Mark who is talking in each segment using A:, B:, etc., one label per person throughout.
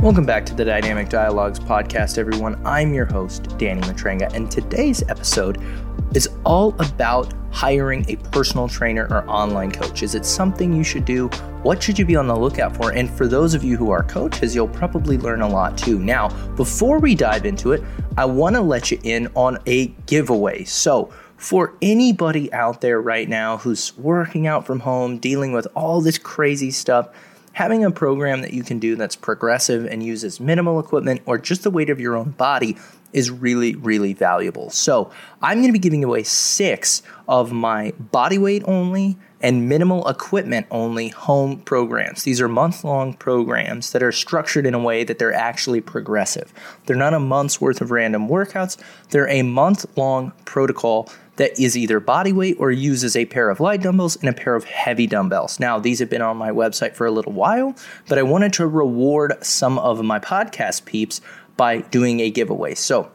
A: Welcome back to the Dynamic Dialogues podcast, everyone. I'm your host, Danny Matranga, and today's episode is all about hiring a personal trainer or online coach. Is it something you should do? What should you be on the lookout for? And for those of you who are coaches, you'll probably learn a lot too. Now, before we dive into it, I want to let you in on a giveaway. So, for anybody out there right now who's working out from home, dealing with all this crazy stuff, having a program that you can do that's progressive and uses minimal equipment or just the weight of your own body is really, really valuable. So, I'm going to be giving away six of my body weight only and minimal equipment only home programs. These are month long programs that are structured in a way that they're actually progressive. They're not a month's worth of random workouts, they're a month long protocol that is either body weight or uses a pair of light dumbbells and a pair of heavy dumbbells. Now, these have been on my website for a little while, but I wanted to reward some of my podcast peeps by doing a giveaway. So,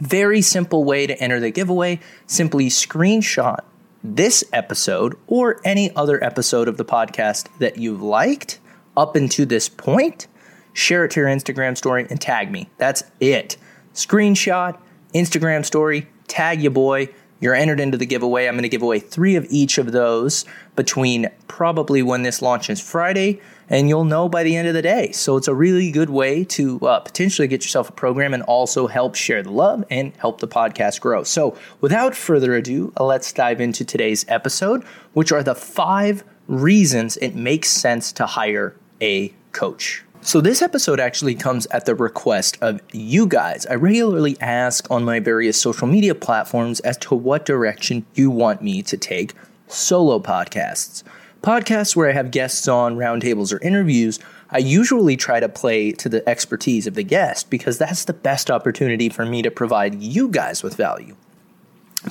A: very simple way to enter the giveaway simply screenshot this episode or any other episode of the podcast that you've liked up into this point, share it to your Instagram story and tag me. That's it. Screenshot, Instagram story, tag your boy. You're entered into the giveaway. I'm going to give away three of each of those between probably when this launches Friday, and you'll know by the end of the day. So it's a really good way to uh, potentially get yourself a program and also help share the love and help the podcast grow. So without further ado, let's dive into today's episode, which are the five reasons it makes sense to hire a coach. So, this episode actually comes at the request of you guys. I regularly ask on my various social media platforms as to what direction you want me to take solo podcasts. Podcasts where I have guests on, roundtables, or interviews, I usually try to play to the expertise of the guest because that's the best opportunity for me to provide you guys with value.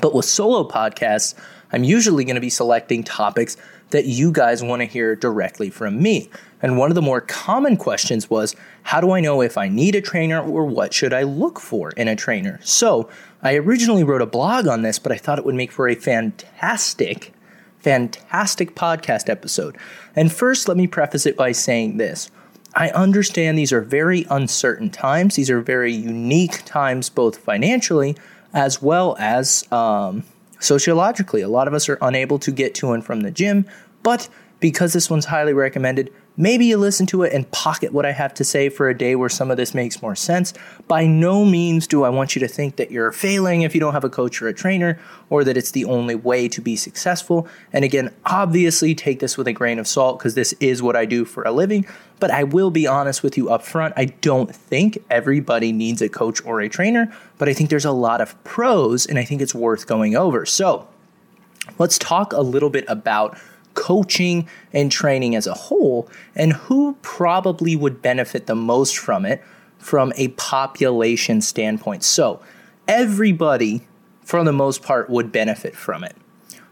A: But with solo podcasts, I'm usually going to be selecting topics that you guys want to hear directly from me. And one of the more common questions was how do I know if I need a trainer or what should I look for in a trainer? So I originally wrote a blog on this, but I thought it would make for a fantastic, fantastic podcast episode. And first, let me preface it by saying this. I understand these are very uncertain times. These are very unique times, both financially as well as um, sociologically. A lot of us are unable to get to and from the gym, but because this one's highly recommended, maybe you listen to it and pocket what I have to say for a day where some of this makes more sense. By no means do I want you to think that you're failing if you don't have a coach or a trainer, or that it's the only way to be successful. And again, obviously take this with a grain of salt because this is what I do for a living. But I will be honest with you up front. I don't think everybody needs a coach or a trainer, but I think there's a lot of pros and I think it's worth going over. So let's talk a little bit about coaching and training as a whole and who probably would benefit the most from it from a population standpoint. So, everybody, for the most part, would benefit from it.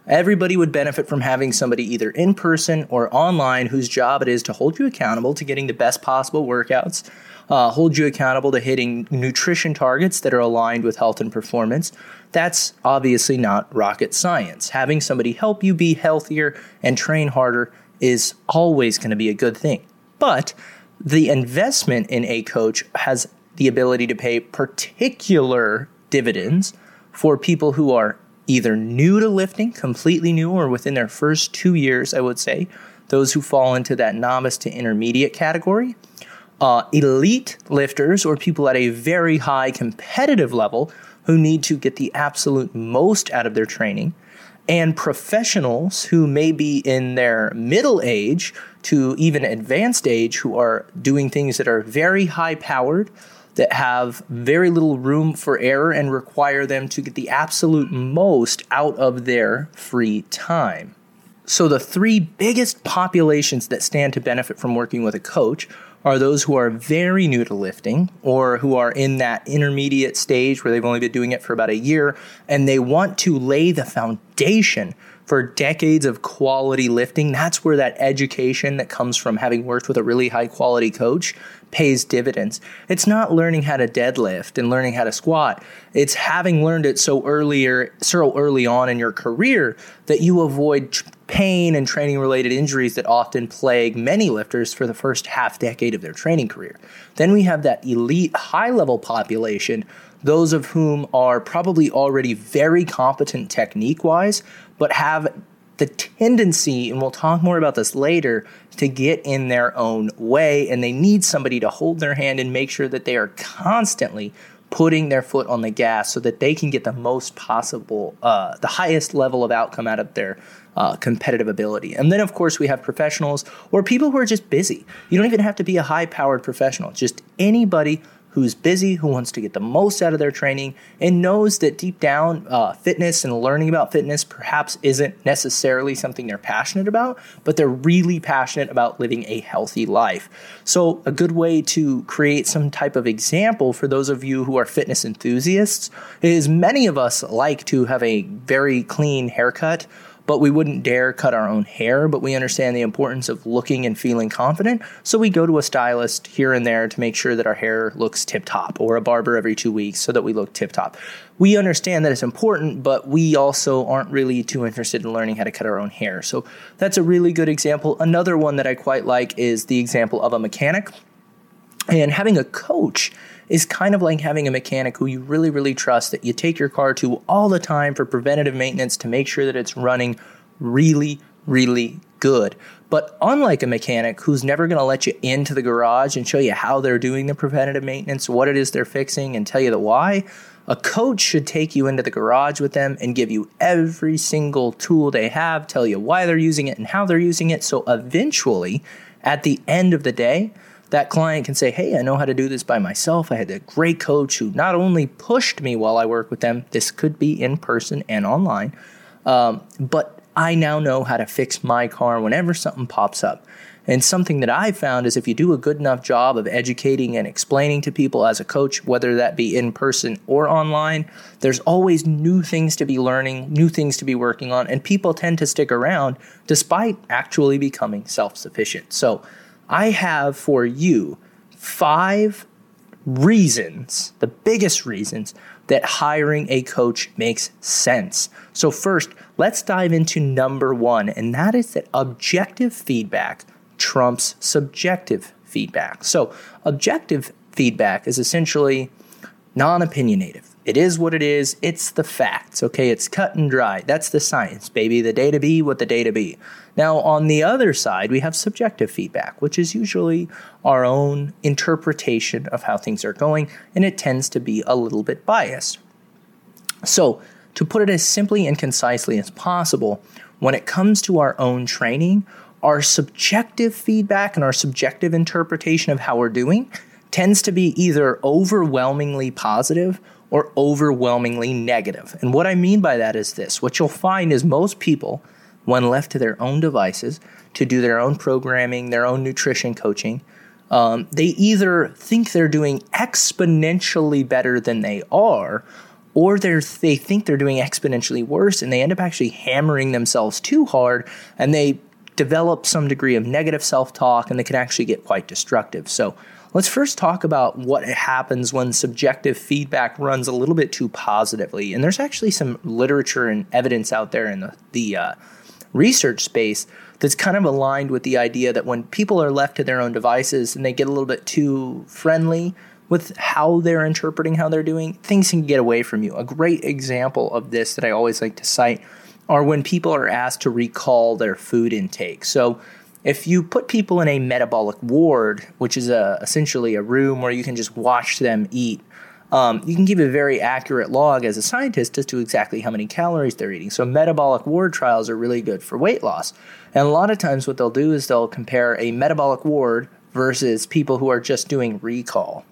A: Everybody would benefit from having somebody either in person or online whose job it is to hold you accountable to getting the best possible workouts, uh, hold you accountable to hitting nutrition targets that are aligned with health and performance. That's obviously not rocket science. Having somebody help you be healthier and train harder is always going to be a good thing. But the investment in a coach has the ability to pay particular dividends for people who are either new to lifting, completely new, or within their first two years, I would say, those who fall into that novice to intermediate category, uh, elite lifters or people at a very high competitive level who need to get the absolute most out of their training, and professionals who may be in their middle age to even advanced age who are doing things that are very high powered, that have very little room for error and require them to get the absolute most out of their free time. So, the three biggest populations that stand to benefit from working with a coach are those who are very new to lifting or who are in that intermediate stage where they've only been doing it for about a year and they want to lay the foundation for decades of quality lifting. That's where that education that comes from having worked with a really high quality coach pays dividends. It's not learning how to deadlift and learning how to squat. It's having learned it so earlier, so early on in your career that you avoid pain and training related injuries that often plague many lifters for the first half decade of their training career. Then we have that elite high level population, those of whom are probably already very competent technique wise, but have the tendency, and we'll talk more about this later, to get in their own way. And they need somebody to hold their hand and make sure that they are constantly putting their foot on the gas so that they can get the most possible, uh, the highest level of outcome out of their uh, competitive ability. And then, of course, we have professionals or people who are just busy. You don't even have to be a high powered professional, just anybody who's busy, who wants to get the most out of their training, and knows that deep down, uh, fitness and learning about fitness perhaps isn't necessarily something they're passionate about, but they're really passionate about living a healthy life. So, a good way to create some type of example for those of you who are fitness enthusiasts is many of us like to have a very clean haircut but we wouldn't dare cut our own hair. But we understand the importance of looking and feeling confident. So we go to a stylist here and there to make sure that our hair looks tip top, or a barber every two weeks so that we look tip top. We understand that it's important, but we also aren't really too interested in learning how to cut our own hair. So that's a really good example. Another one that I quite like is the example of a mechanic and having a coach is kind of like having a mechanic who you really, really trust that you take your car to all the time for preventative maintenance to make sure that it's running really, really good. But unlike a mechanic who's never going to let you into the garage and show you how they're doing the preventative maintenance, what it is they're fixing, and tell you the why, a coach should take you into the garage with them and give you every single tool they have, tell you why they're using it and how they're using it. So eventually, at the end of the day, that client can say, Hey, I know how to do this by myself. I had a great coach who not only pushed me while I work with them, this could be in person and online, um, but I now know how to fix my car whenever something pops up. And something that I've found is if you do a good enough job of educating and explaining to people as a coach, whether that be in person or online, there's always new things to be learning, new things to be working on, and people tend to stick around despite actually becoming self sufficient. So, I have for you five reasons, the biggest reasons that hiring a coach makes sense. So, first, let's dive into number one, and that is that objective feedback trumps subjective feedback. So, objective feedback is essentially non opinionative. It is what it is. It's the facts. Okay. It's cut and dry. That's the science, baby. The data be what the data be. Now, on the other side, we have subjective feedback, which is usually our own interpretation of how things are going, and it tends to be a little bit biased. So, to put it as simply and concisely as possible, when it comes to our own training, our subjective feedback and our subjective interpretation of how we're doing tends to be either overwhelmingly positive or overwhelmingly negative. And what I mean by that is this what you'll find is most people, when left to their own devices to do their own programming, their own nutrition coaching, um, they either think they're doing exponentially better than they are, or they they think they're doing exponentially worse, and they end up actually hammering themselves too hard, and they develop some degree of negative self talk, and they can actually get quite destructive. So Let's first talk about what happens when subjective feedback runs a little bit too positively. And there's actually some literature and evidence out there in the, the uh, research space that's kind of aligned with the idea that when people are left to their own devices and they get a little bit too friendly with how they're interpreting how they're doing, things can get away from you. A great example of this that I always like to cite are when people are asked to recall their food intake. So if you put people in a metabolic ward, which is a, essentially a room where you can just watch them eat, um, you can give a very accurate log as a scientist as to exactly how many calories they're eating. So, metabolic ward trials are really good for weight loss. And a lot of times, what they'll do is they'll compare a metabolic ward versus people who are just doing recall.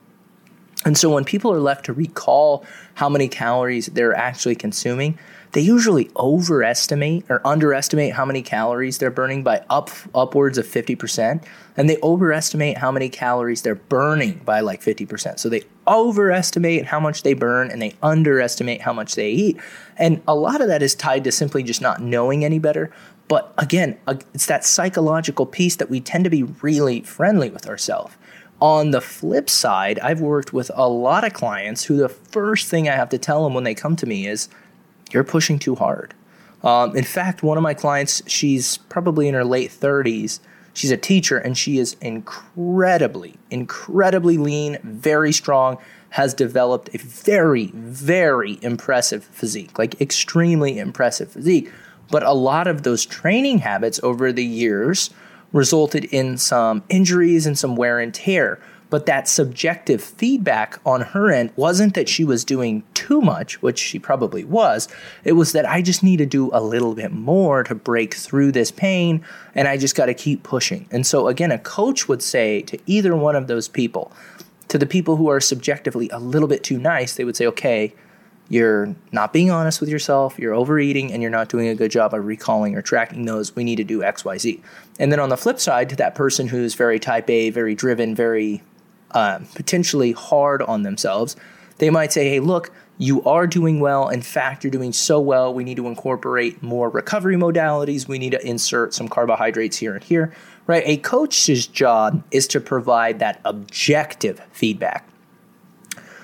A: And so, when people are left to recall how many calories they're actually consuming, they usually overestimate or underestimate how many calories they're burning by up upwards of 50% and they overestimate how many calories they're burning by like 50%. So they overestimate how much they burn and they underestimate how much they eat. And a lot of that is tied to simply just not knowing any better. But again, it's that psychological piece that we tend to be really friendly with ourselves. On the flip side, I've worked with a lot of clients who the first thing I have to tell them when they come to me is, you're pushing too hard. Um, in fact, one of my clients, she's probably in her late 30s. She's a teacher and she is incredibly, incredibly lean, very strong, has developed a very, very impressive physique, like extremely impressive physique. But a lot of those training habits over the years resulted in some injuries and some wear and tear. But that subjective feedback on her end wasn't that she was doing too much, which she probably was. It was that I just need to do a little bit more to break through this pain, and I just got to keep pushing. And so, again, a coach would say to either one of those people, to the people who are subjectively a little bit too nice, they would say, okay, you're not being honest with yourself, you're overeating, and you're not doing a good job of recalling or tracking those. We need to do XYZ. And then on the flip side, to that person who's very type A, very driven, very uh, potentially hard on themselves, they might say, hey, look, you are doing well. In fact, you're doing so well. We need to incorporate more recovery modalities. We need to insert some carbohydrates here and here, right? A coach's job is to provide that objective feedback.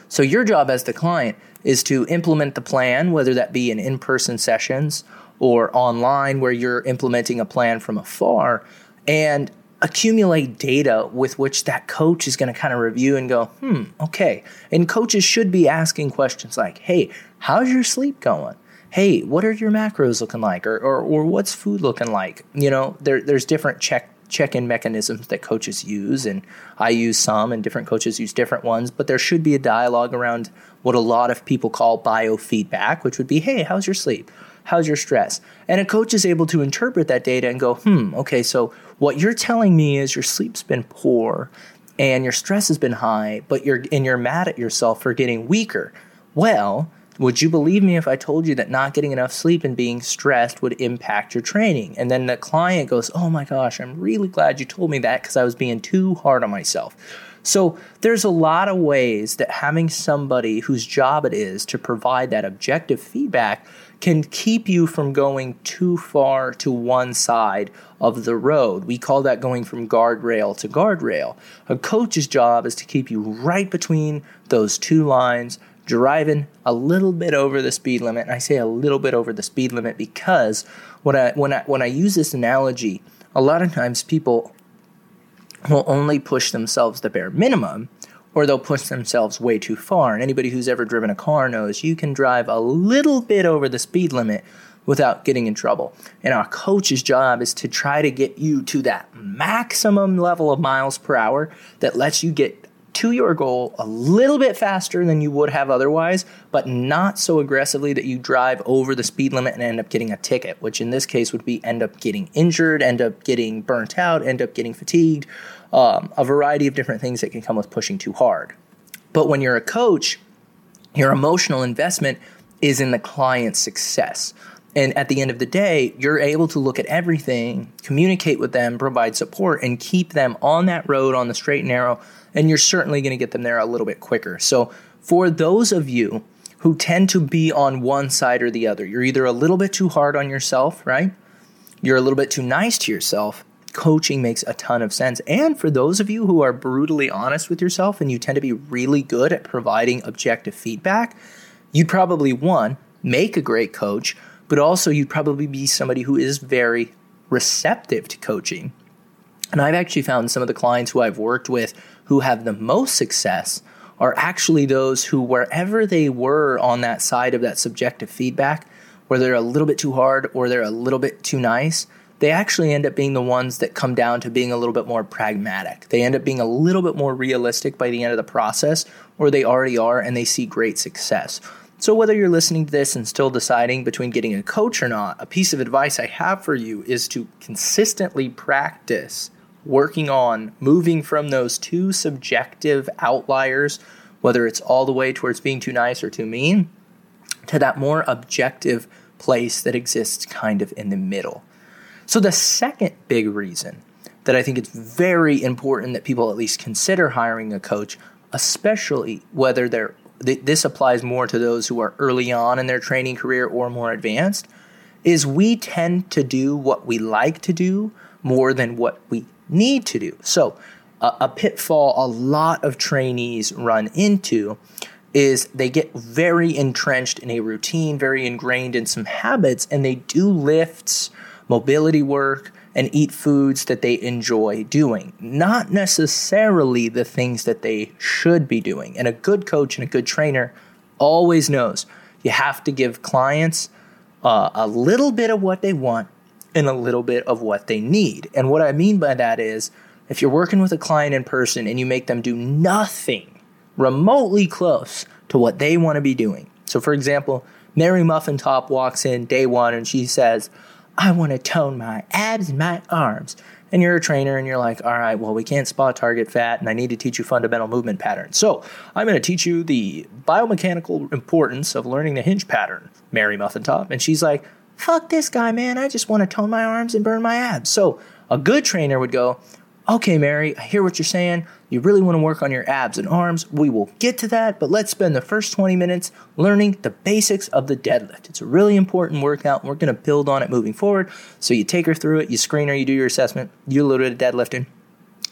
A: So, your job as the client is to implement the plan, whether that be in in person sessions or online where you're implementing a plan from afar, and accumulate data with which that coach is going to kind of review and go, hmm, okay. And coaches should be asking questions like, hey, how's your sleep going? Hey, what are your macros looking like? Or, or, or what's food looking like? You know, there, there's different check check-in mechanisms that coaches use and I use some and different coaches use different ones, but there should be a dialogue around what a lot of people call biofeedback, which would be, hey, how's your sleep? How's your stress? And a coach is able to interpret that data and go, hmm, okay, so what you're telling me is your sleep's been poor and your stress has been high, but you're and you're mad at yourself for getting weaker. Well, would you believe me if I told you that not getting enough sleep and being stressed would impact your training? And then the client goes, Oh my gosh, I'm really glad you told me that because I was being too hard on myself. So there's a lot of ways that having somebody whose job it is to provide that objective feedback can keep you from going too far to one side of the road. We call that going from guardrail to guardrail. A coach's job is to keep you right between those two lines, driving a little bit over the speed limit. And I say a little bit over the speed limit because when I when I when I use this analogy, a lot of times people will only push themselves the bare minimum or they'll push themselves way too far. And anybody who's ever driven a car knows you can drive a little bit over the speed limit without getting in trouble. And our coach's job is to try to get you to that maximum level of miles per hour that lets you get to your goal a little bit faster than you would have otherwise, but not so aggressively that you drive over the speed limit and end up getting a ticket, which in this case would be end up getting injured, end up getting burnt out, end up getting fatigued, um, a variety of different things that can come with pushing too hard. But when you're a coach, your emotional investment is in the client's success. And at the end of the day, you're able to look at everything, communicate with them, provide support, and keep them on that road on the straight and narrow. And you're certainly going to get them there a little bit quicker. So, for those of you who tend to be on one side or the other, you're either a little bit too hard on yourself, right? You're a little bit too nice to yourself. Coaching makes a ton of sense. And for those of you who are brutally honest with yourself and you tend to be really good at providing objective feedback, you'd probably, one, make a great coach but also you'd probably be somebody who is very receptive to coaching. And I've actually found some of the clients who I've worked with who have the most success are actually those who, wherever they were on that side of that subjective feedback, where they're a little bit too hard or they're a little bit too nice, they actually end up being the ones that come down to being a little bit more pragmatic. They end up being a little bit more realistic by the end of the process, or they already are, and they see great success. So, whether you're listening to this and still deciding between getting a coach or not, a piece of advice I have for you is to consistently practice working on moving from those two subjective outliers, whether it's all the way towards being too nice or too mean, to that more objective place that exists kind of in the middle. So, the second big reason that I think it's very important that people at least consider hiring a coach, especially whether they're th- this applies more to those who are early on in their training career or more advanced, is we tend to do what we like to do more than what we need to do. So, a pitfall a lot of trainees run into is they get very entrenched in a routine, very ingrained in some habits, and they do lifts, mobility work, and eat foods that they enjoy doing, not necessarily the things that they should be doing. And a good coach and a good trainer always knows you have to give clients uh, a little bit of what they want and a little bit of what they need. And what I mean by that is if you're working with a client in person and you make them do nothing remotely close to what they want to be doing. So, for example, Mary Muffin Top walks in day one and she says, I want to tone my abs and my arms. And you're a trainer and you're like, all right, well, we can't spot target fat and I need to teach you fundamental movement patterns. So I'm going to teach you the biomechanical importance of learning the hinge pattern, Mary Muffin Top. And she's like, fuck this guy, man. I just want to tone my arms and burn my abs. So a good trainer would go, okay, Mary, I hear what you're saying. You really want to work on your abs and arms. We will get to that, but let's spend the first 20 minutes learning the basics of the deadlift. It's a really important workout. We're going to build on it moving forward. So you take her through it, you screen her, you do your assessment, you do a little bit of deadlifting.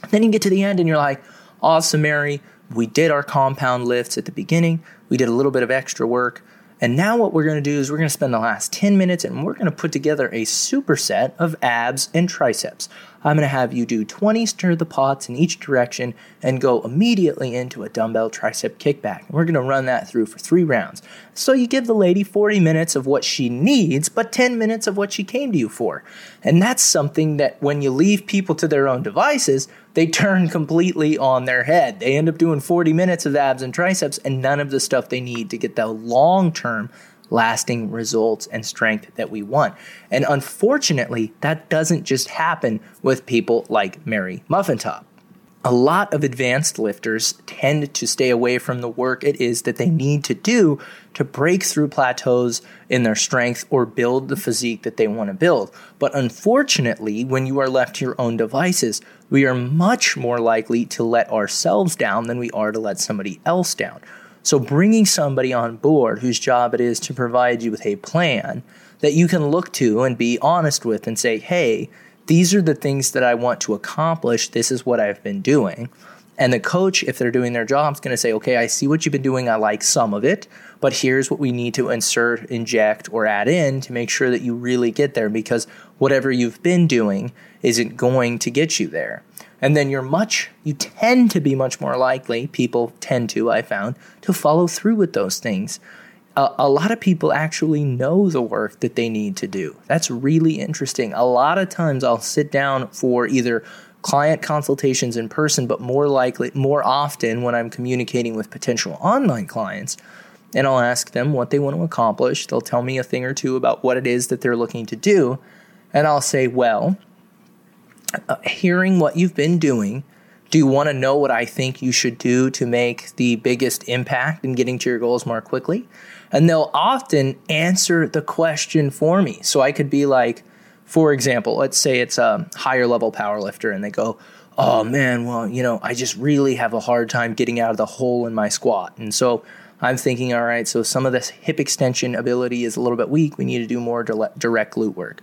A: Then you get to the end and you're like, awesome, Mary. We did our compound lifts at the beginning. We did a little bit of extra work. And now what we're going to do is we're going to spend the last 10 minutes and we're going to put together a superset of abs and triceps. I'm going to have you do 20 stir the pots in each direction and go immediately into a dumbbell tricep kickback. We're going to run that through for three rounds. So you give the lady 40 minutes of what she needs, but 10 minutes of what she came to you for. And that's something that when you leave people to their own devices, they turn completely on their head. They end up doing 40 minutes of abs and triceps and none of the stuff they need to get the long term lasting results and strength that we want. And unfortunately, that doesn't just happen with people like Mary Muffintop a lot of advanced lifters tend to stay away from the work it is that they need to do to break through plateaus in their strength or build the physique that they want to build. But unfortunately, when you are left to your own devices, we are much more likely to let ourselves down than we are to let somebody else down. So, bringing somebody on board whose job it is to provide you with a plan that you can look to and be honest with and say, hey, these are the things that I want to accomplish. This is what I've been doing. And the coach, if they're doing their job, is going to say, okay, I see what you've been doing. I like some of it, but here's what we need to insert, inject, or add in to make sure that you really get there because whatever you've been doing isn't going to get you there. And then you're much, you tend to be much more likely, people tend to, I found, to follow through with those things a, lot of people actually know the work that they need to do. That's really interesting. A lot of times I'll sit down for either client consultations in person, but more likely, more often when I'm communicating with potential online clients, and I'll ask them what they want to accomplish. They'll tell me a thing or two about what it is that they're looking to do, and I'll say, Well, uh, hearing what you've been doing, do you want to know what I think you should do to make the biggest impact in getting to your goals more quickly? And they'll often answer the question for me. So I could be like, for example, let's say it's a higher level power lifter and they go, Oh man, well, you know, I just really have a hard time getting out of the hole in my squat. And so I'm thinking, all right, so some of this hip extension ability is a little bit weak. We need to do more direct glute work.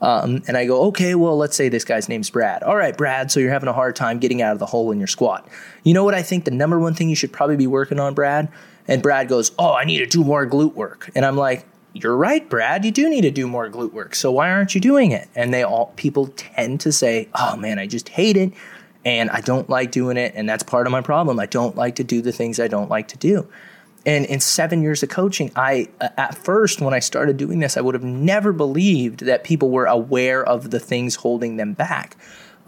A: Um, and I go, okay, well, let's say this guy's name's Brad. All right, Brad, so you're having a hard time getting out of the hole in your squat. You know what I think the number one thing you should probably be working on, Brad? And Brad goes, oh, I need to do more glute work. And I'm like, you're right, Brad. You do need to do more glute work. So why aren't you doing it? And they all people tend to say, oh man, I just hate it and I don't like doing it. And that's part of my problem. I don't like to do the things I don't like to do. And in seven years of coaching, I, at first, when I started doing this, I would have never believed that people were aware of the things holding them back.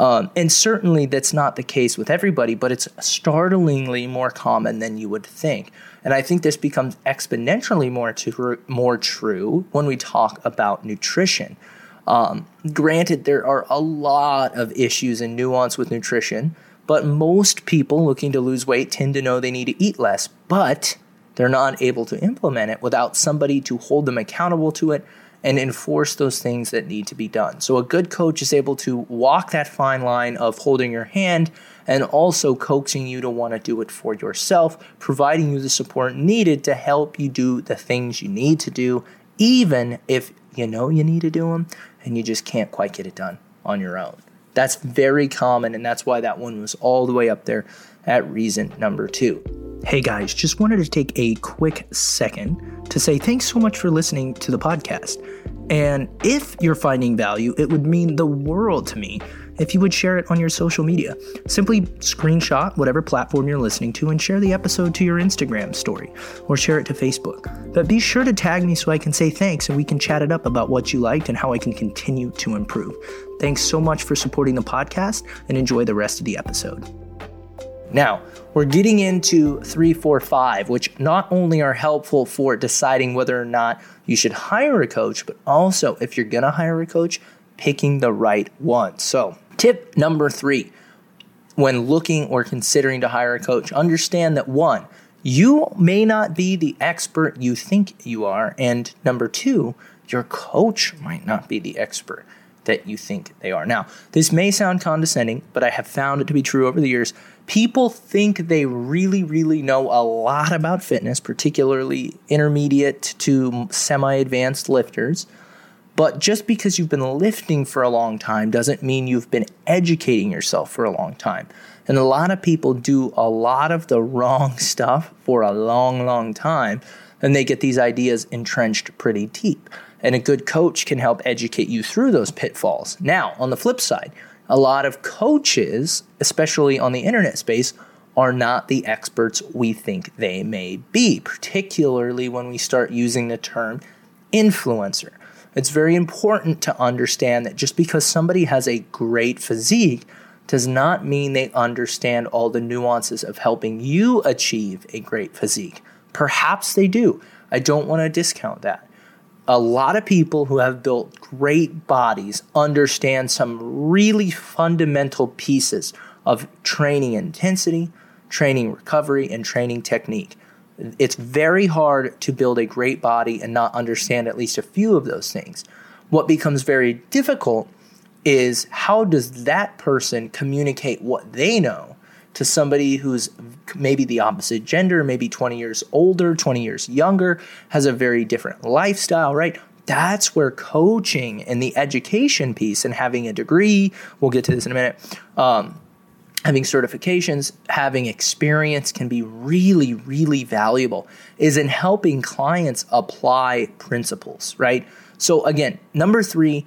A: Um, and certainly that's not the case with everybody, but it's startlingly more common than you would think. And I think this becomes exponentially more, to, more true when we talk about nutrition. Um, granted, there are a lot of issues and nuance with nutrition, but most people looking to lose weight tend to know they need to eat less. But they're not able to implement it without somebody to hold them accountable to it and enforce those things that need to be done. So, a good coach is able to walk that fine line of holding your hand and also coaxing you to want to do it for yourself, providing you the support needed to help you do the things you need to do, even if you know you need to do them and you just can't quite get it done on your own. That's very common, and that's why that one was all the way up there at reason number two. Hey guys, just wanted to take a quick second to say thanks so much for listening to the podcast. And if you're finding value, it would mean the world to me if you would share it on your social media. Simply screenshot whatever platform you're listening to and share the episode to your Instagram story or share it to Facebook. But be sure to tag me so I can say thanks and we can chat it up about what you liked and how I can continue to improve. Thanks so much for supporting the podcast and enjoy the rest of the episode. Now, we're getting into three, four, five, which not only are helpful for deciding whether or not you should hire a coach, but also if you're gonna hire a coach, picking the right one. So, tip number three when looking or considering to hire a coach, understand that one, you may not be the expert you think you are. And number two, your coach might not be the expert that you think they are. Now, this may sound condescending, but I have found it to be true over the years. People think they really, really know a lot about fitness, particularly intermediate to semi advanced lifters. But just because you've been lifting for a long time doesn't mean you've been educating yourself for a long time. And a lot of people do a lot of the wrong stuff for a long, long time, and they get these ideas entrenched pretty deep. And a good coach can help educate you through those pitfalls. Now, on the flip side, a lot of coaches, especially on the internet space, are not the experts we think they may be, particularly when we start using the term influencer. It's very important to understand that just because somebody has a great physique does not mean they understand all the nuances of helping you achieve a great physique. Perhaps they do. I don't want to discount that. A lot of people who have built great bodies understand some really fundamental pieces of training intensity, training recovery, and training technique it's very hard to build a great body and not understand at least a few of those things. What becomes very difficult is how does that person communicate what they know to somebody who's maybe the opposite gender, maybe 20 years older, 20 years younger, has a very different lifestyle, right? That's where coaching and the education piece and having a degree, we'll get to this in a minute, um, having certifications, having experience can be really, really valuable, is in helping clients apply principles, right? So, again, number three,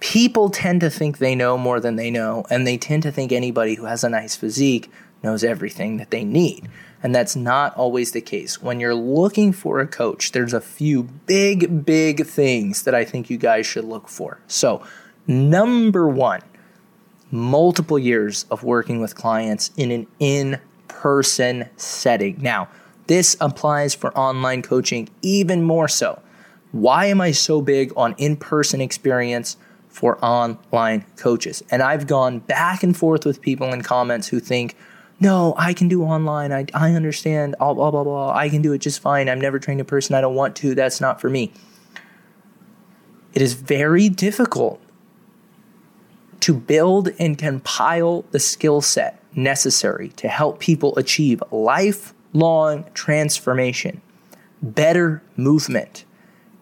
A: people tend to think they know more than they know, and they tend to think anybody who has a nice physique knows everything that they need. And that's not always the case. When you're looking for a coach, there's a few big, big things that I think you guys should look for. So, number one, multiple years of working with clients in an in person setting. Now, this applies for online coaching even more so. Why am I so big on in person experience for online coaches? And I've gone back and forth with people in comments who think, no, I can do online. I, I understand, blah, blah, blah, blah. I can do it just fine. I've never trained a person. I don't want to. That's not for me. It is very difficult to build and compile the skill set necessary to help people achieve lifelong transformation, better movement,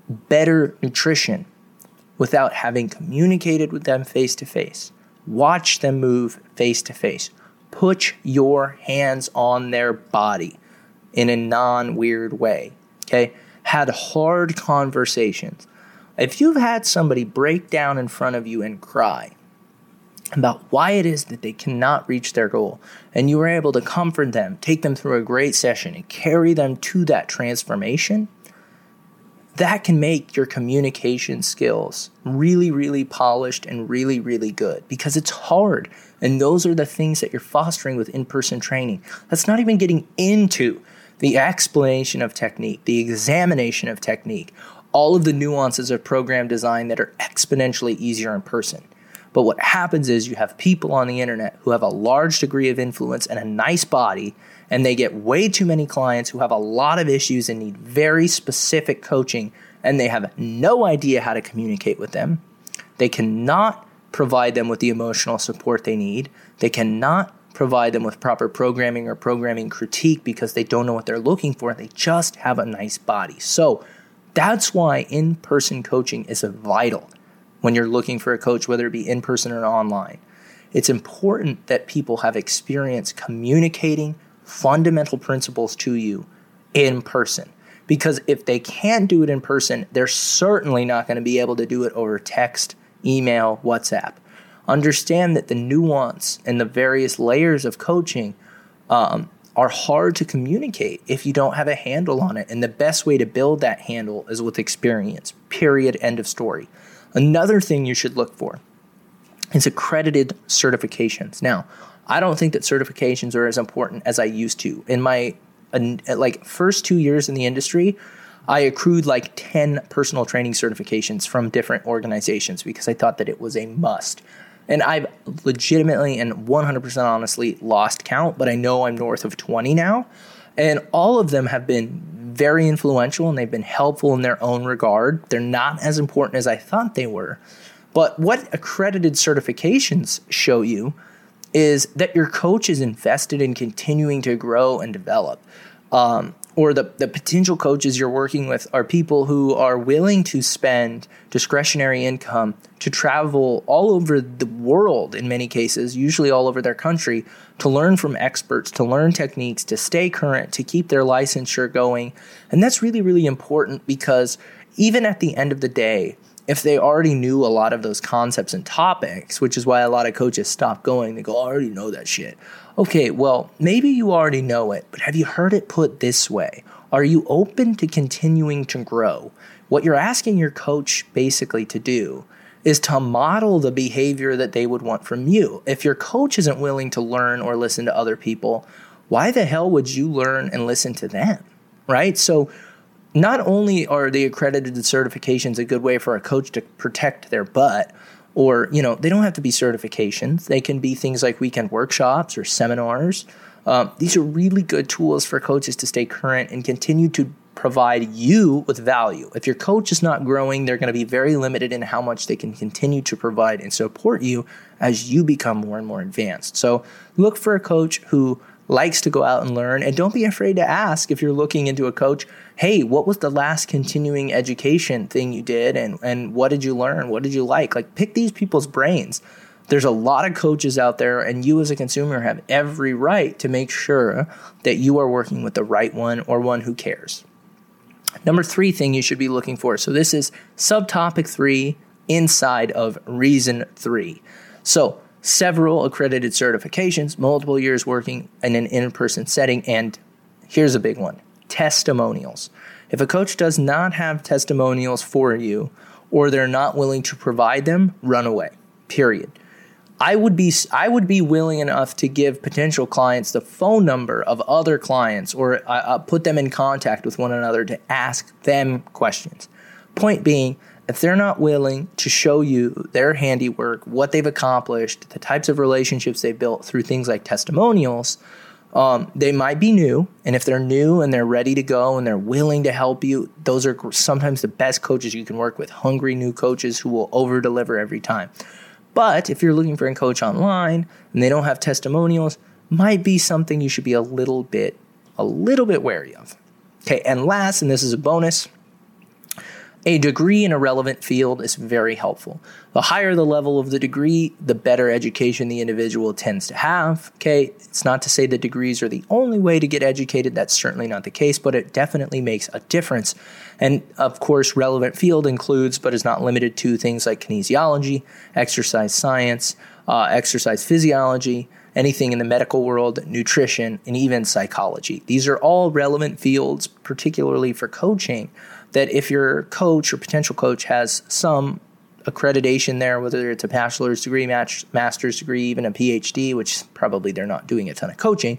A: better nutrition without having communicated with them face to face. Watch them move face to face. Put your hands on their body in a non weird way. Okay? Had hard conversations. If you've had somebody break down in front of you and cry, about why it is that they cannot reach their goal. And you were able to comfort them, take them through a great session, and carry them to that transformation. That can make your communication skills really, really polished and really, really good because it's hard. And those are the things that you're fostering with in person training. That's not even getting into the explanation of technique, the examination of technique, all of the nuances of program design that are exponentially easier in person. But what happens is you have people on the internet who have a large degree of influence and a nice body, and they get way too many clients who have a lot of issues and need very specific coaching, and they have no idea how to communicate with them. They cannot provide them with the emotional support they need. They cannot provide them with proper programming or programming critique because they don't know what they're looking for. They just have a nice body. So that's why in person coaching is vital when you're looking for a coach, whether it be in person or online. It's important that people have experience communicating fundamental principles to you in person. Because if they can't do it in person, they're certainly not going to be able to do it over text, email, WhatsApp. Understand that the nuance and the various layers of coaching um, are hard to communicate if you don't have a handle on it. And the best way to build that handle is with experience. Period. End of story. Another thing you should look for is accredited certifications. Now, I don't think that certifications are as important as I used to. In my like first 2 years in the industry, I accrued like 10 personal training certifications from different organizations because I thought that it was a must. And I've legitimately and 100% honestly lost count, but I know I'm north of 20 now. And all of them have been very influential and they've been helpful in their own regard. They're not as important as I thought they were. But what accredited certifications show you is that your coach is invested in continuing to grow and develop. Um, or the, the potential coaches you're working with are people who are willing to spend discretionary income to travel all over the world in many cases, usually all over their country, to learn from experts, to learn techniques, to stay current, to keep their licensure going. And that's really, really important because even at the end of the day, if they already knew a lot of those concepts and topics, which is why a lot of coaches stop going, they go, I already know that shit. Okay, well, maybe you already know it, but have you heard it put this way? Are you open to continuing to grow? What you're asking your coach basically to do is to model the behavior that they would want from you. If your coach isn't willing to learn or listen to other people, why the hell would you learn and listen to them? Right? So, not only are the accredited certifications a good way for a coach to protect their butt, or, you know, they don't have to be certifications. They can be things like weekend workshops or seminars. Um, these are really good tools for coaches to stay current and continue to provide you with value. If your coach is not growing, they're going to be very limited in how much they can continue to provide and support you as you become more and more advanced. So look for a coach who likes to go out and learn. And don't be afraid to ask if you're looking into a coach, hey, what was the last continuing education thing you did? And, and what did you learn? What did you like? Like, pick these people's brains. There's a lot of coaches out there, and you as a consumer have every right to make sure that you are working with the right one or one who cares. Number three thing you should be looking for. So, this is subtopic three inside of reason three. So, several accredited certifications, multiple years working in an in person setting, and here's a big one testimonials. If a coach does not have testimonials for you, or they're not willing to provide them, run away. Period. I would be I would be willing enough to give potential clients the phone number of other clients or uh, uh put them in contact with one another to ask them questions. Point being, if they're not willing to show you their handiwork, what they've accomplished, the types of relationships they've built through things like testimonials, um, they might be new. And if they're new and they're ready to go and they're willing to help you, those are sometimes the best coaches you can work with hungry new coaches who will over deliver every time. But if you're looking for a coach online and they don't have testimonials, might be something you should be a little bit a little bit wary of. Okay, and last, and this is a bonus, a degree in a relevant field is very helpful. The higher the level of the degree, the better education the individual tends to have. Okay, it's not to say that degrees are the only way to get educated, that's certainly not the case, but it definitely makes a difference. And of course, relevant field includes, but is not limited to, things like kinesiology, exercise science, uh, exercise physiology, anything in the medical world, nutrition, and even psychology. These are all relevant fields, particularly for coaching that if your coach or potential coach has some accreditation there, whether it's a bachelor's degree, master's degree, even a PhD, which probably they're not doing a ton of coaching,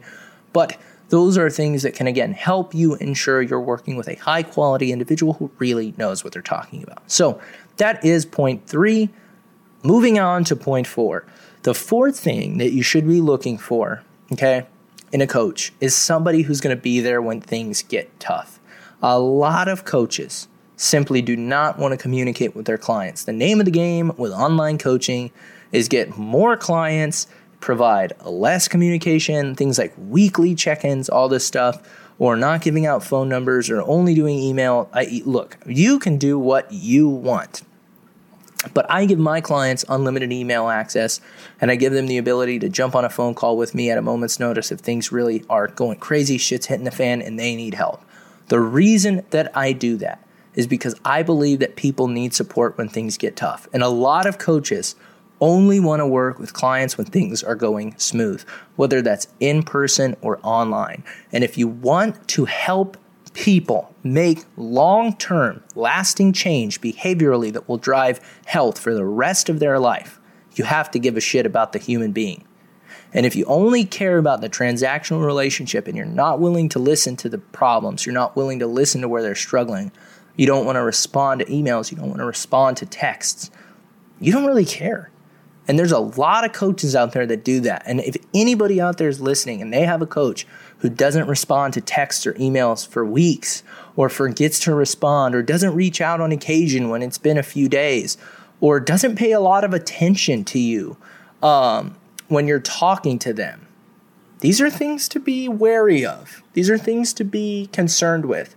A: but those are things that can again help you ensure you're working with a high quality individual who really knows what they're talking about. So that is point three. Moving on to point four. The fourth thing that you should be looking for, okay, in a coach is somebody who's going to be there when things get tough. A lot of coaches simply do not want to communicate with their clients. The name of the game with online coaching is get more clients, provide less communication, things like weekly check ins, all this stuff, or not giving out phone numbers or only doing email. I, look, you can do what you want. But I give my clients unlimited email access and I give them the ability to jump on a phone call with me at a moment's notice if things really are going crazy, shit's hitting the fan, and they need help. The reason that I do that is because I believe that people need support when things get tough. And a lot of coaches only want to work with clients when things are going smooth, whether that's in person or online. And if you want to help people make long term, lasting change behaviorally that will drive health for the rest of their life, you have to give a shit about the human being. And if you only care about the transactional relationship and you're not willing to listen to the problems, you're not willing to listen to where they're struggling, you don't want to respond to emails, you don't want to respond to texts, you don't really care. And there's a lot of coaches out there that do that. And if anybody out there is listening and they have a coach who doesn't respond to texts or emails for weeks, or forgets to respond, or doesn't reach out on occasion when it's been a few days, or doesn't pay a lot of attention to you um, when you're talking to them, these are things to be wary of. These are things to be concerned with.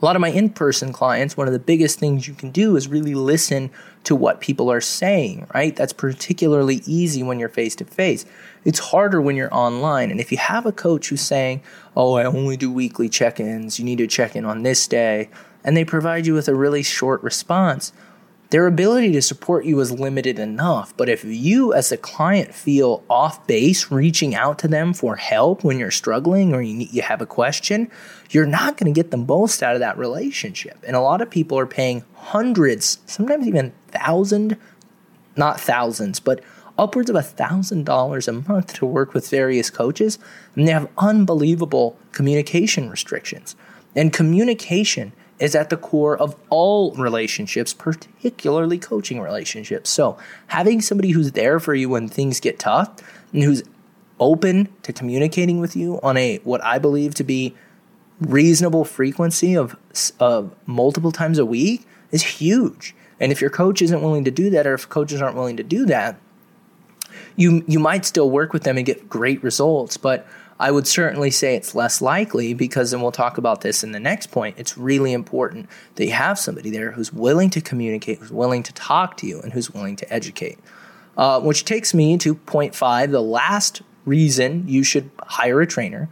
A: A lot of my in person clients, one of the biggest things you can do is really listen to what people are saying, right? That's particularly easy when you're face to face. It's harder when you're online. And if you have a coach who's saying, oh, I only do weekly check ins, you need to check in on this day, and they provide you with a really short response, their ability to support you is limited enough. But if you, as a client, feel off base reaching out to them for help when you're struggling or you, need, you have a question, you're not going to get the most out of that relationship. And a lot of people are paying hundreds, sometimes even thousand, not thousands, but upwards of a thousand dollars a month to work with various coaches, and they have unbelievable communication restrictions. And communication is at the core of all relationships, particularly coaching relationships. So, having somebody who's there for you when things get tough and who's open to communicating with you on a what I believe to be reasonable frequency of of multiple times a week is huge. And if your coach isn't willing to do that or if coaches aren't willing to do that, you you might still work with them and get great results, but I would certainly say it's less likely because, and we'll talk about this in the next point, it's really important that you have somebody there who's willing to communicate, who's willing to talk to you, and who's willing to educate. Uh, which takes me to point five. The last reason you should hire a trainer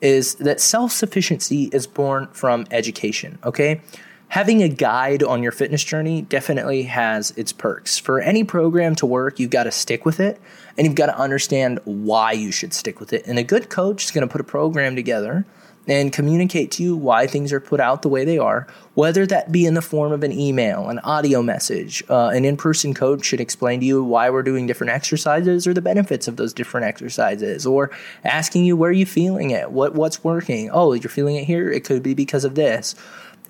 A: is that self sufficiency is born from education, okay? Having a guide on your fitness journey definitely has its perks. For any program to work, you've got to stick with it and you've got to understand why you should stick with it. And a good coach is going to put a program together and communicate to you why things are put out the way they are, whether that be in the form of an email, an audio message. Uh, an in person coach should explain to you why we're doing different exercises or the benefits of those different exercises, or asking you where are you're feeling it, what, what's working. Oh, you're feeling it here? It could be because of this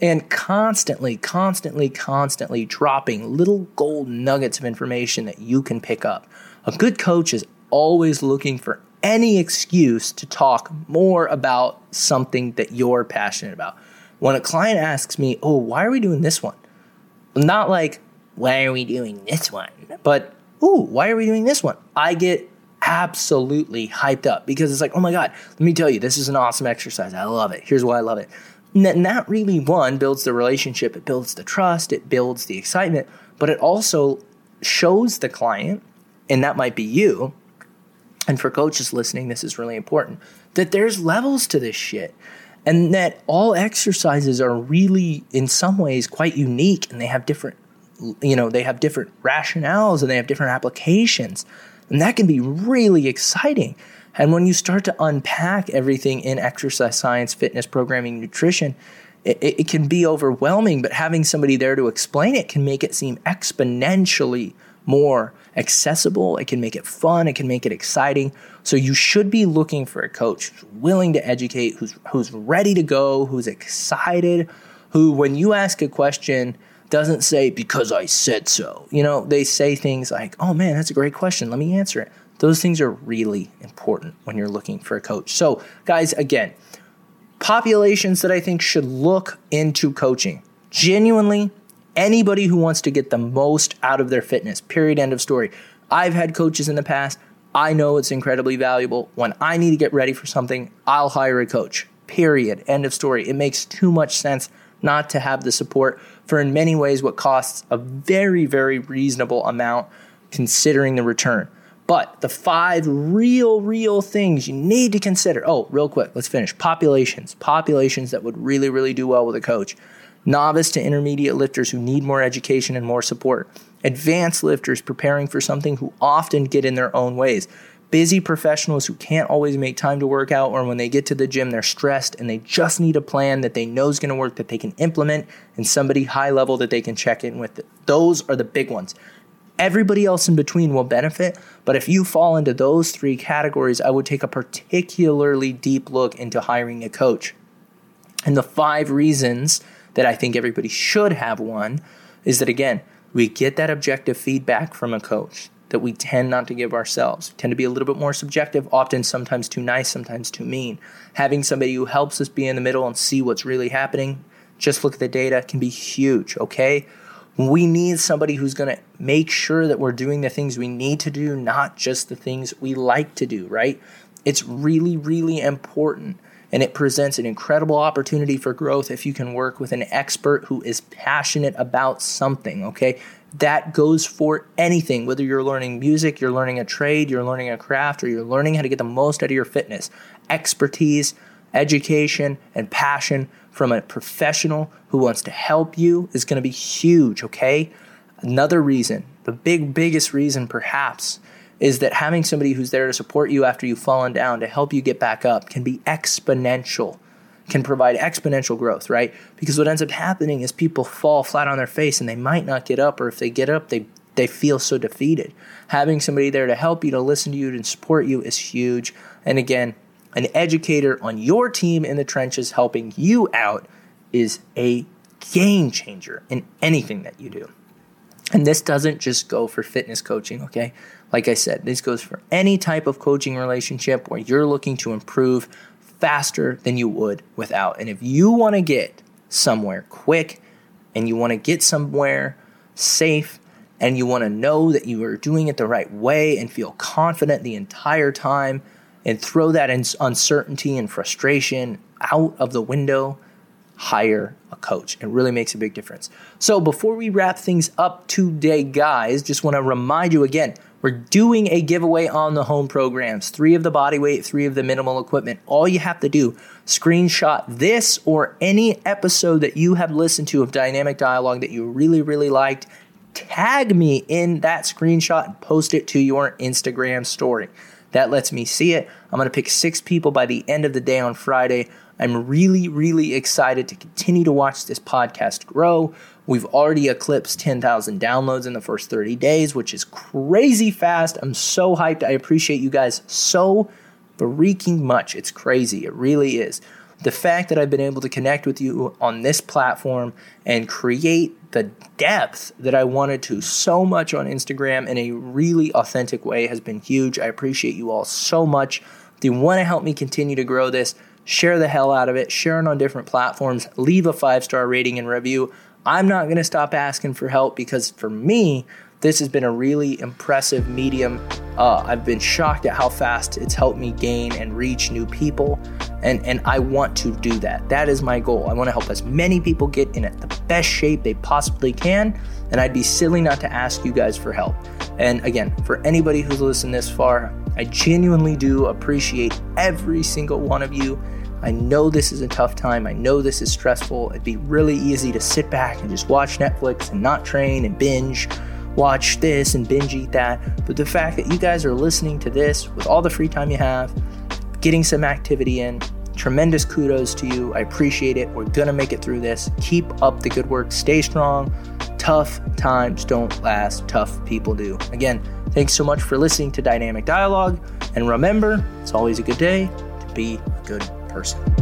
A: and constantly, constantly, constantly dropping little gold nuggets of information that you can pick up. A good coach is always looking for any excuse to talk more about something that you're passionate about. When a client asks me, Oh, why are we doing this one? Not like, Why are we doing this one? But, Oh, why are we doing this one? I get absolutely hyped up because it's like, Oh my God, let me tell you, this is an awesome exercise. I love it. Here's why I love it. That really, one, builds the relationship, it builds the trust, it builds the excitement, but it also shows the client, and that might be you, and for coaches listening, this is really important, that there's levels to this shit. And that all exercises are really, in some ways, quite unique and they have different, you know, they have different rationales and they have different applications. And that can be really exciting. And when you start to unpack everything in exercise science, fitness, programming, nutrition, it, it, can be overwhelming, but having somebody there to explain it can make it seem exponentially more accessible. It can make it fun. It can make it exciting. So you should be looking for a coach who's willing to educate, who's who's ready to go, who's excited, who when you ask a question doesn't say because I said so. You know, they say things like, "Oh man, that's a great question. Let me answer it." Those things are really important when you're looking for a coach. So, guys, again, populations that I think should look into coaching. Genuinely, anybody who wants to get the most out of their fitness, period, end of story. I've had coaches in the past. I know it's incredibly valuable. When I need to get ready for something, I'll hire a coach, period, end of story. It makes too much sense not to have the support for, in many ways, what costs a very, very reasonable amount considering the return. But the five real, real things you need to consider. Oh, real quick, let's finish. Populations. Populations that would really, really do well with a coach. Novice to intermediate lifters who need more education and more support. Advanced lifters preparing for something who often get in their own ways. Busy professionals who can't always make time to work out, or when they get to the gym, they're stressed and they just need a plan that they know is going to work, that they can implement, and somebody high level that they can check in with. Those are the big ones. Everybody else in between will benefit, but if you fall into those three categories, I would take a particularly deep look into hiring a coach. And the five reasons that I think everybody should have one is that again, we get that objective feedback from a coach that we tend not to give ourselves. We tend to be a little bit more subjective, often sometimes too nice, sometimes too mean. Having somebody who helps us be in the middle and see what's really happening, just look at the data, can be huge, okay? We need somebody who's going to make sure that we're doing the things we need to do, not just the things we like to do, right? It's really, really important. And it presents an incredible opportunity for growth if you can work with an expert who is passionate about something, okay? That goes for anything, whether you're learning music, you're learning a trade, you're learning a craft, or you're learning how to get the most out of your fitness. Expertise, education, and passion from a professional who wants to help you is going to be huge, okay? Another reason, the big, biggest reason perhaps, is that having somebody who's there to support you after you've fallen down to help you get back up can be exponential, can provide exponential growth, right? Because what ends up happening is people fall flat on their face and they might not get up, or if they get up, they they feel so defeated. Having somebody there to help you, to listen to you, and support you is huge. And again, an educator on your team in the trenches helping you out is a game changer in anything that you do. And this doesn't just go for fitness coaching, okay? Like I said, this goes for any type of coaching relationship where you're looking to improve faster than you would without. And if you want to get somewhere quick and you want to get somewhere safe and you want to know that you are doing it the right way and feel confident the entire time, and throw that uncertainty and frustration out of the window, hire a coach. It really makes a big difference. So, before we wrap things up today, guys, just want to remind you again we're doing a giveaway on the home programs three of the body weight, three of the minimal equipment. All you have to do, screenshot this or any episode that you have listened to of Dynamic Dialogue that you really, really liked. Tag me in that screenshot and post it to your Instagram story. That lets me see it. I'm going to pick six people by the end of the day on Friday. I'm really, really excited to continue to watch this podcast grow. We've already eclipsed 10,000 downloads in the first 30 days, which is crazy fast. I'm so hyped. I appreciate you guys so freaking much. It's crazy. It really is the fact that I've been able to connect with you on this platform and create the depth that I wanted to so much on Instagram in a really authentic way has been huge. I appreciate you all so much. If you want to help me continue to grow this, share the hell out of it, share it on different platforms, leave a five star rating and review. I'm not going to stop asking for help because for me, this has been a really impressive medium. Uh, I've been shocked at how fast it's helped me gain and reach new people, and, and I want to do that. That is my goal. I want to help as many people get in the best shape they possibly can, and I'd be silly not to ask you guys for help. And again, for anybody who's listened this far, I genuinely do appreciate every single one of you. I know this is a tough time. I know this is stressful. It'd be really easy to sit back and just watch Netflix and not train and binge watch this and binge eat that. But the fact that you guys are listening to this with all the free time you have, getting some activity in, tremendous kudos to you. I appreciate it. We're going to make it through this. Keep up the good work. Stay strong. Tough times don't last, tough people do. Again, thanks so much for listening to Dynamic Dialogue. And remember, it's always a good day to be a good person.